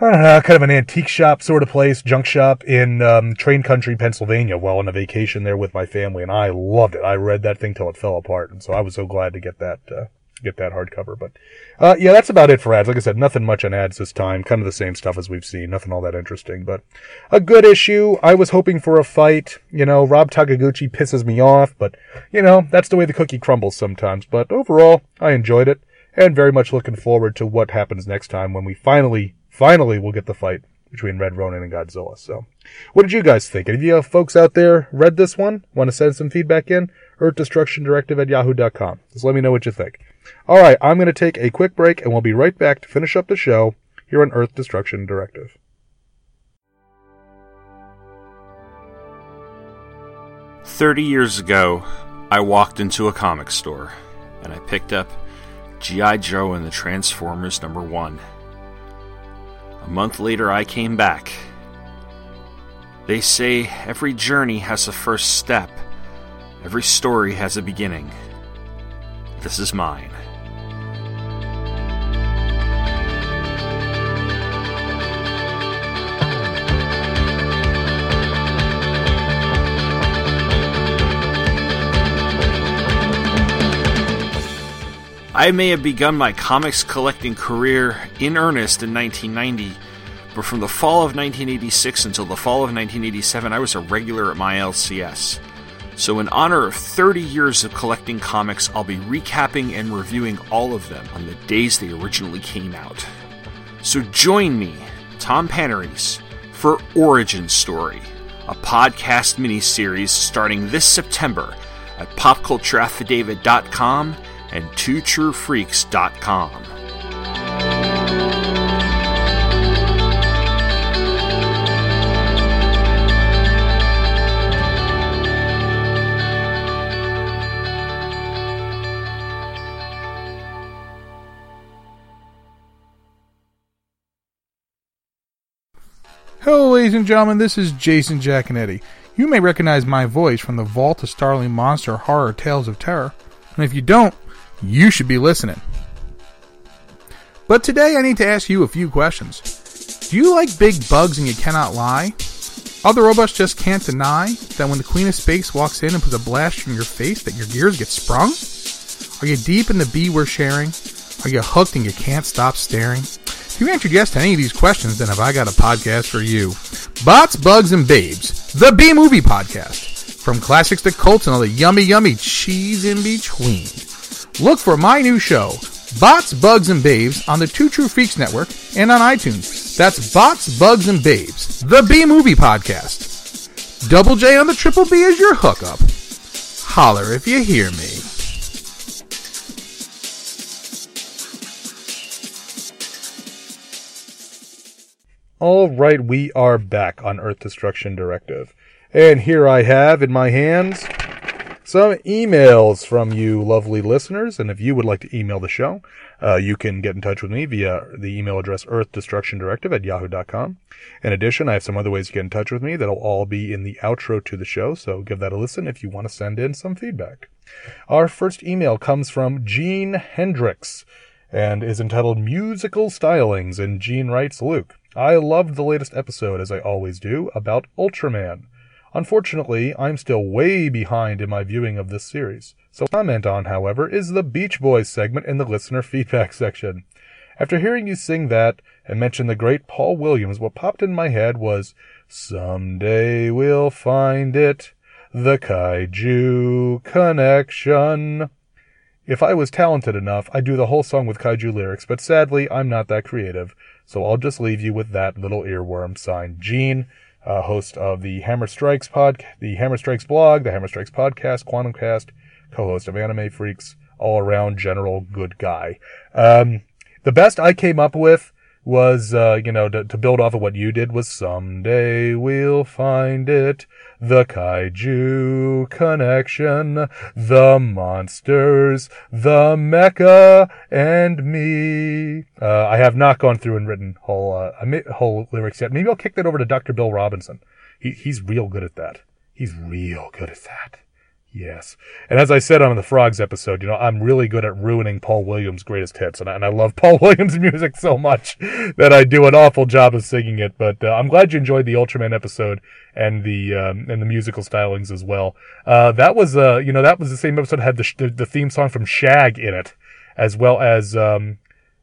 Know, kind of an antique shop sort of place, junk shop in um, Train Country, Pennsylvania, while on a vacation there with my family, and I loved it. I read that thing till it fell apart, and so I was so glad to get that uh, get that hardcover. But uh, yeah, that's about it for ads. Like I said, nothing much on ads this time. Kind of the same stuff as we've seen. Nothing all that interesting, but a good issue. I was hoping for a fight. You know, Rob Takaguchi pisses me off, but you know that's the way the cookie crumbles sometimes. But overall, I enjoyed it, and very much looking forward to what happens next time when we finally finally we'll get the fight between Red Ronin and Godzilla. So, what did you guys think? Have you folks out there read this one? Want to send some feedback in? Earth Destruction Directive at yahoo.com. Just let me know what you think. All right, I'm going to take a quick break and we'll be right back to finish up the show here on Earth Destruction Directive. Thirty years ago, I walked into a comic store and I picked up G.I. Joe and the Transformers number one. A month later, I came back. They say every journey has a first step, every story has a beginning. This is mine. I may have begun my comics collecting career in earnest in 1990, but from the fall of 1986 until the fall of 1987, I was a regular at my LCS. So, in honor of 30 years of collecting comics, I'll be recapping and reviewing all of them on the days they originally came out. So, join me, Tom Panarese, for Origin Story, a podcast miniseries starting this September at popcultureaffidavit.com and twotruefreaks.com. Hello, ladies and gentlemen, this is Jason Jaconetti. You may recognize my voice from the Vault of Starling Monster Horror Tales of Terror, and if you don't, you should be listening. But today I need to ask you a few questions. Do you like big bugs and you cannot lie? Other robots just can't deny that when the Queen of Space walks in and puts a blast in your face that your gears get sprung? Are you deep in the bee we're sharing? Are you hooked and you can't stop staring? If you answered yes to any of these questions, then have I got a podcast for you. Bots, Bugs, and Babes, the B Movie Podcast. From classics to cults and all the yummy, yummy cheese in between. Look for my new show, Bots, Bugs, and Babes, on the Two True Freaks Network and on iTunes. That's Bots, Bugs, and Babes, the B Movie Podcast. Double J on the Triple B is your hookup. Holler if you hear me. All right, we are back on Earth Destruction Directive. And here I have in my hands some emails from you lovely listeners. And if you would like to email the show, uh, you can get in touch with me via the email address earthdestructiondirective at yahoo.com. In addition, I have some other ways to get in touch with me that'll all be in the outro to the show. So give that a listen if you want to send in some feedback. Our first email comes from Gene Hendricks and is entitled Musical Stylings. And Gene writes, Luke, I loved the latest episode, as I always do, about Ultraman. Unfortunately, I'm still way behind in my viewing of this series. So comment on, however, is the Beach Boys segment in the listener feedback section. After hearing you sing that and mention the great Paul Williams, what popped in my head was, Someday we'll find it, the Kaiju Connection. If I was talented enough, I'd do the whole song with kaiju lyrics, but sadly, I'm not that creative, so I'll just leave you with that little earworm. Signed, Gene, uh, host of the Hammer Strikes pod, the Hammer Strikes blog, the Hammer Strikes podcast, Quantum Cast, co-host of Anime Freaks, all around general good guy. Um, the best I came up with was, uh, you know, to, to, build off of what you did was someday we'll find it. The kaiju connection, the monsters, the mecha, and me. Uh, I have not gone through and written whole, uh, whole lyrics yet. Maybe I'll kick that over to Dr. Bill Robinson. He, he's real good at that. He's real good at that. Yes. And as I said on the Frogs episode, you know, I'm really good at ruining Paul Williams' greatest hits. And I, and I love Paul Williams' music so much that I do an awful job of singing it. But uh, I'm glad you enjoyed the Ultraman episode and the, um, and the musical stylings as well. Uh, that was, uh, you know, that was the same episode that had the, the, the theme song from Shag in it, as well as, um,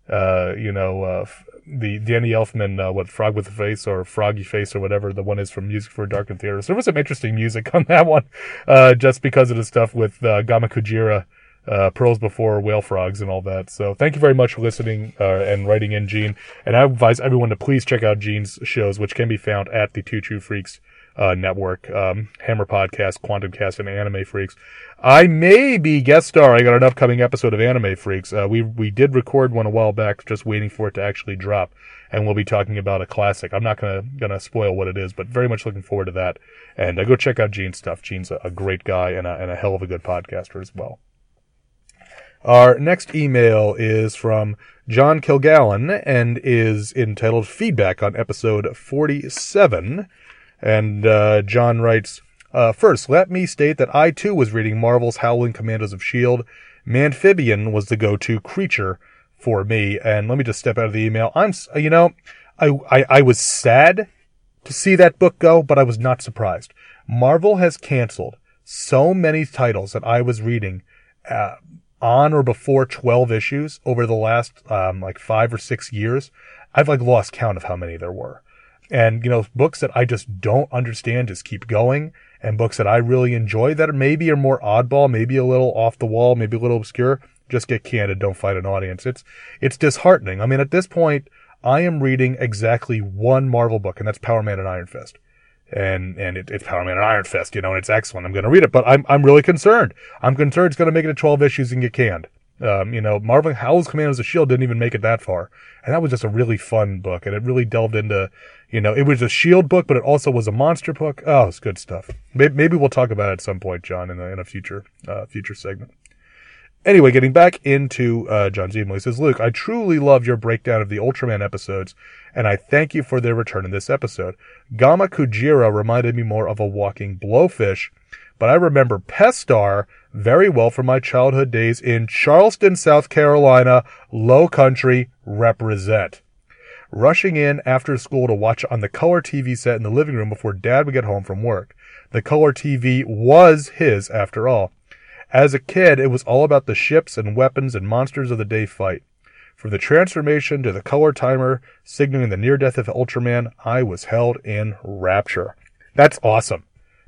uh, you know, uh, the Danny Elfman, uh, what Frog with a Face or Froggy Face or whatever the one is from Music for Darkened Theater. So there was some interesting music on that one, uh, just because of the stuff with uh, Gamakujira, uh, Pearls Before Whale Frogs and all that. So thank you very much for listening uh, and writing in, Gene. And I advise everyone to please check out Gene's shows, which can be found at the Two True Freaks uh, network, um, Hammer Podcast, Quantum Cast, and Anime Freaks. I may be guest starring on an upcoming episode of Anime Freaks. Uh, we we did record one a while back, just waiting for it to actually drop, and we'll be talking about a classic. I'm not gonna gonna spoil what it is, but very much looking forward to that. And uh, go check out Gene's stuff. Gene's a, a great guy and a, and a hell of a good podcaster as well. Our next email is from John Kilgallen and is entitled Feedback on episode 47. And uh, John writes, uh, First, let me state that I too was reading Marvel's Howling Commandos of S.H.I.E.L.D. Manphibian was the go-to creature for me. And let me just step out of the email. I'm, you know, I, I, I was sad to see that book go, but I was not surprised. Marvel has canceled so many titles that I was reading, uh, on or before 12 issues over the last, um, like five or six years. I've like lost count of how many there were. And, you know, books that I just don't understand just keep going and books that I really enjoy that maybe are more oddball, maybe a little off the wall, maybe a little obscure, just get candid, don't fight an audience. It's, it's disheartening. I mean, at this point, I am reading exactly one Marvel book and that's Power Man and Iron Fist. And, and it, it's Power Man and Iron Fist, you know, and it's excellent. I'm going to read it, but I'm, I'm really concerned. I'm concerned it's going to make it to 12 issues and get canned. Um, you know, Marvel Howl's Commandos of S.H.I.E.L.D. didn't even make it that far. And that was just a really fun book. And it really delved into, you know, it was a S.H.I.E.L.D. book, but it also was a monster book. Oh, it's good stuff. Maybe, we'll talk about it at some point, John, in a, in a future, uh, future segment. Anyway, getting back into uh, John's email, he says, Luke, I truly love your breakdown of the Ultraman episodes, and I thank you for their return in this episode. Gamakujira reminded me more of a walking blowfish, but I remember Pestar very well from my childhood days in Charleston, South Carolina, low country, represent. Rushing in after school to watch on the color TV set in the living room before dad would get home from work. The color TV was his after all. As a kid, it was all about the ships and weapons and monsters of the day fight. From the transformation to the color timer signaling the near death of Ultraman, I was held in rapture. That's awesome.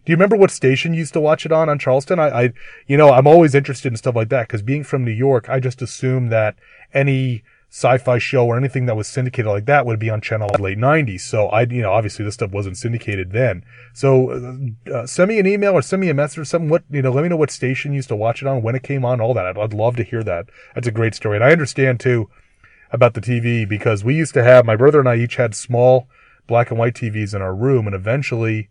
Do you remember what station you used to watch it on on Charleston? I, I you know, I'm always interested in stuff like that because being from New York, I just assume that any sci-fi show or anything that was syndicated like that would be on channel late 90s. So I, you know, obviously this stuff wasn't syndicated then. So uh, uh, send me an email or send me a message or something. What, you know, let me know what station you used to watch it on, when it came on, all that. I'd, I'd love to hear that. That's a great story. And I understand too about the TV because we used to have, my brother and I each had small black and white TVs in our room, and eventually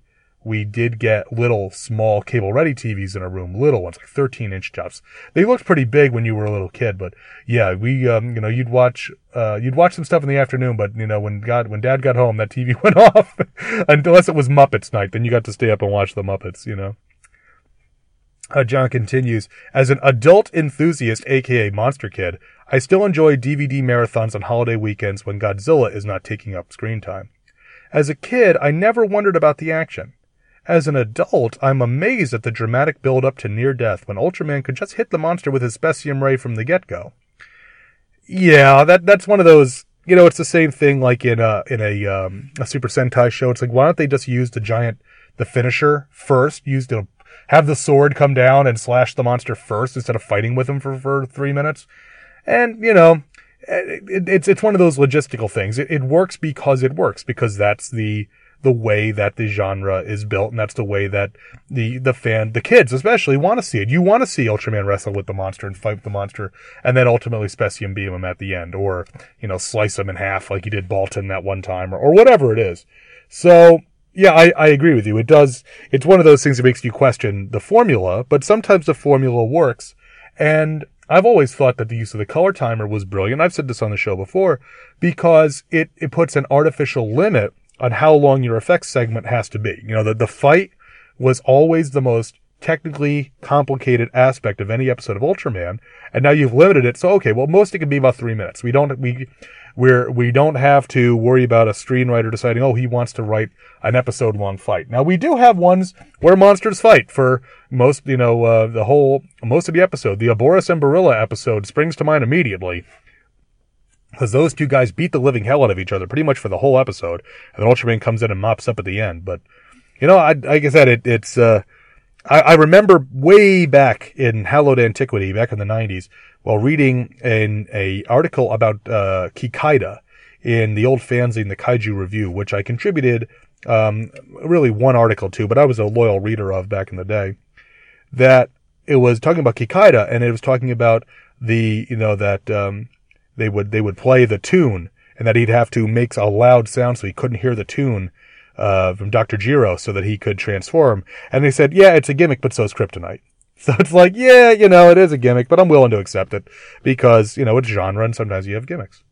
we did get little small cable ready TVs in our room, little ones, like 13 inch tops. They looked pretty big when you were a little kid, but yeah, we, um, you know, you'd watch, uh, you'd watch some stuff in the afternoon, but you know, when God, when dad got home, that TV went off unless it was Muppets night, then you got to stay up and watch the Muppets, you know. Uh, John continues, as an adult enthusiast, aka Monster Kid, I still enjoy DVD marathons on holiday weekends when Godzilla is not taking up screen time. As a kid, I never wondered about the action. As an adult, I'm amazed at the dramatic build up to near death when Ultraman could just hit the monster with his specium ray from the get go. Yeah, that that's one of those. You know, it's the same thing like in a in a um, a Super Sentai show. It's like why don't they just use the giant the finisher first? Use the have the sword come down and slash the monster first instead of fighting with him for for three minutes. And you know, it, it's it's one of those logistical things. It, it works because it works because that's the the way that the genre is built, and that's the way that the the fan, the kids especially, want to see it. You want to see Ultraman wrestle with the monster and fight with the monster, and then ultimately Specium beam him at the end, or you know slice him in half like he did Baltan that one time, or, or whatever it is. So yeah, I, I agree with you. It does. It's one of those things that makes you question the formula, but sometimes the formula works. And I've always thought that the use of the color timer was brilliant. I've said this on the show before because it, it puts an artificial limit on how long your effects segment has to be. You know, the, the fight was always the most technically complicated aspect of any episode of Ultraman. And now you've limited it. So, okay, well, most it can be about three minutes. We don't, we, we're, we don't have to worry about a screenwriter deciding, oh, he wants to write an episode long fight. Now we do have ones where monsters fight for most, you know, uh, the whole, most of the episode. The Aboras and Banila episode springs to mind immediately because those two guys beat the living hell out of each other pretty much for the whole episode, and then Ultraman comes in and mops up at the end. But you know, I, like I said, it, it's uh, I, I, remember way back in Hallowed Antiquity, back in the '90s, while reading an a article about uh, Kikaider in the old fanzine, the Kaiju Review, which I contributed um, really one article to, but I was a loyal reader of back in the day. That it was talking about Kikaida, and it was talking about the you know that um, they would they would play the tune, and that he'd have to make a loud sound so he couldn't hear the tune uh, from Dr. Gero so that he could transform. And they said, yeah, it's a gimmick, but so is kryptonite. So it's like, yeah, you know, it is a gimmick, but I'm willing to accept it because, you know, it's genre and sometimes you have gimmicks.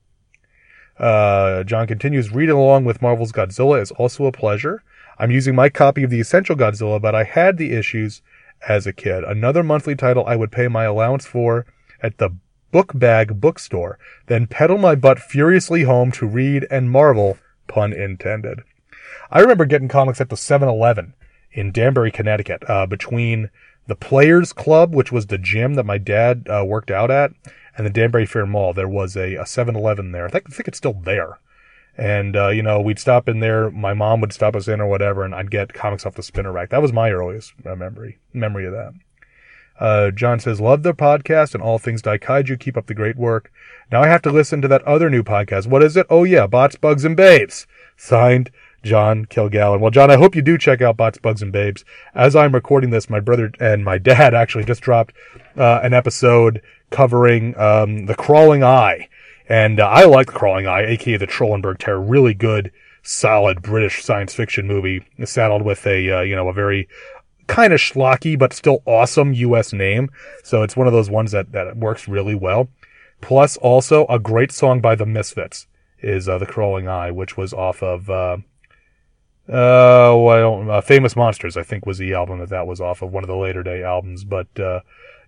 Uh, John continues, reading along with Marvel's Godzilla is also a pleasure. I'm using my copy of the Essential Godzilla, but I had the issues as a kid. Another monthly title I would pay my allowance for at the book bag bookstore, then pedal my butt furiously home to read and marvel, pun intended. I remember getting comics at the 7-Eleven in Danbury, Connecticut, uh, between the Players Club, which was the gym that my dad uh, worked out at, and the Danbury Fair Mall. There was a, a 7-Eleven there. I think, I think it's still there. And, uh, you know, we'd stop in there. My mom would stop us in or whatever, and I'd get comics off the spinner rack. That was my earliest memory, memory of that. Uh, John says, love the podcast and all things Daikaiju. Keep up the great work. Now I have to listen to that other new podcast. What is it? Oh yeah, Bots, Bugs, and Babes. Signed, John Kilgallen. Well, John, I hope you do check out Bots, Bugs, and Babes. As I'm recording this, my brother and my dad actually just dropped uh, an episode covering um, The Crawling Eye. And uh, I like The Crawling Eye, aka The Trollenberg Terror. Really good, solid British science fiction movie, saddled with a, uh, you know, a very kind of schlocky, but still awesome US name. So it's one of those ones that, that works really well. Plus also a great song by the Misfits is uh, The Crawling Eye, which was off of, uh, uh, well, uh, Famous Monsters, I think was the album that that was off of, one of the later day albums. But, uh,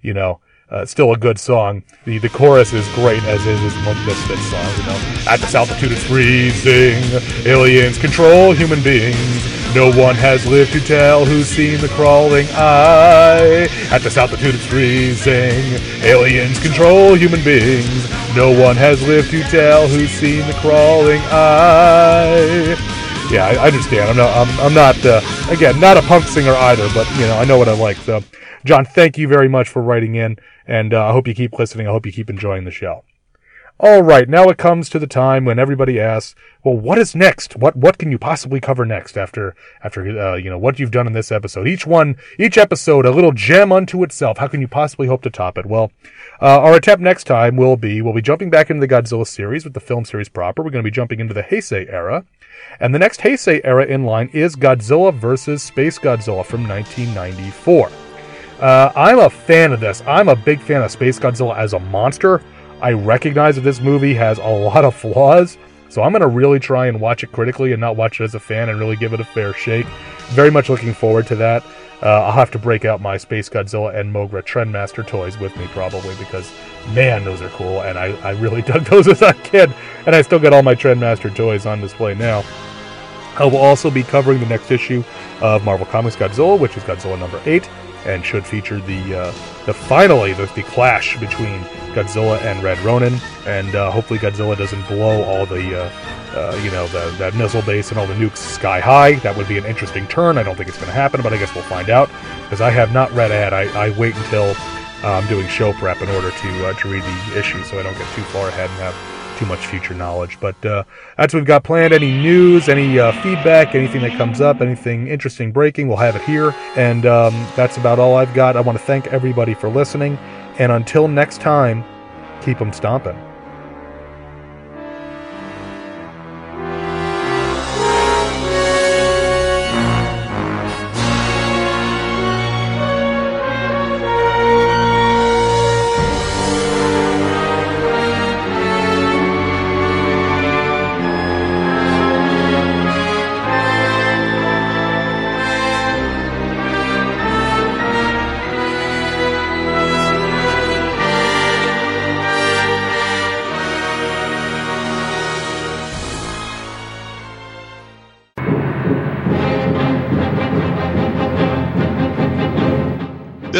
you know, uh, still a good song. The the chorus is great, as is this Misfits song. You know, at this altitude it's freezing. Aliens control human beings. No one has lived to tell who's seen the crawling eye. At this altitude it's freezing. Aliens control human beings. No one has lived to tell who's seen the crawling eye. Yeah, I, understand. I'm not. I'm, I'm not. Uh, again, not a punk singer either, but you know, I know what I like. So, John, thank you very much for writing in. And uh, I hope you keep listening. I hope you keep enjoying the show. All right, now it comes to the time when everybody asks, "Well, what is next? What what can you possibly cover next after after uh, you know what you've done in this episode? Each one, each episode, a little gem unto itself. How can you possibly hope to top it?" Well, uh, our attempt next time will be we'll be jumping back into the Godzilla series with the film series proper. We're going to be jumping into the Heisei era, and the next Heisei era in line is Godzilla versus Space Godzilla from 1994. Uh, I'm a fan of this. I'm a big fan of Space Godzilla as a monster. I recognize that this movie has a lot of flaws, so I'm going to really try and watch it critically and not watch it as a fan and really give it a fair shake. Very much looking forward to that. Uh, I'll have to break out my Space Godzilla and Moguera Trendmaster toys with me probably because, man, those are cool, and I, I really dug those as a kid, and I still got all my Trendmaster toys on display now. I will also be covering the next issue of Marvel Comics Godzilla, which is Godzilla number 8, and should feature the uh, the finally the, the clash between Godzilla and Red Ronin, and uh, hopefully Godzilla doesn't blow all the uh, uh, you know the, that missile base and all the nukes sky high. That would be an interesting turn. I don't think it's going to happen, but I guess we'll find out because I have not read ahead. I, I wait until uh, I'm doing show prep in order to uh, to read the issue, so I don't get too far ahead and have too much future knowledge. But uh, that's what we've got planned. Any news, any uh, feedback, anything that comes up, anything interesting breaking, we'll have it here. And um, that's about all I've got. I want to thank everybody for listening. And until next time, keep them stomping.